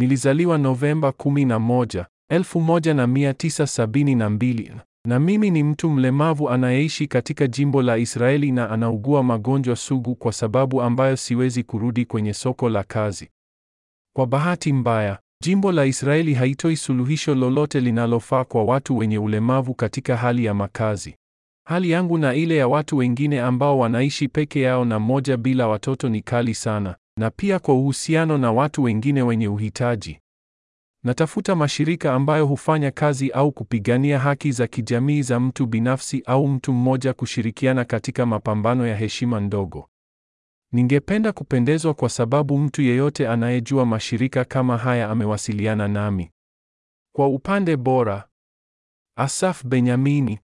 Nilizaliwa Novemba 11, 1972 na mimi ni mtu mlemavu anayeishi katika jimbo la Israeli na anaugua magonjwa sugu kwa sababu ambayo siwezi kurudi kwenye soko la kazi. Kwa bahati mbaya, jimbo la Israeli haitoi suluhisho lolote linalofaa kwa watu wenye ulemavu katika hali ya makazi. Hali yangu na ile ya watu wengine ambao wanaishi peke yao na moja bila watoto ni kali sana, na pia kwa uhusiano na watu wengine wenye uhitaji. Natafuta mashirika ambayo hufanya kazi au kupigania haki za kijamii za mtu binafsi au mtu mmoja kushirikiana katika mapambano ya heshima ndogo. Ningependa kupendezwa kwa sababu mtu yeyote anayejua mashirika kama haya amewasiliana nami. Kwa upande bora, Asaf Benyamini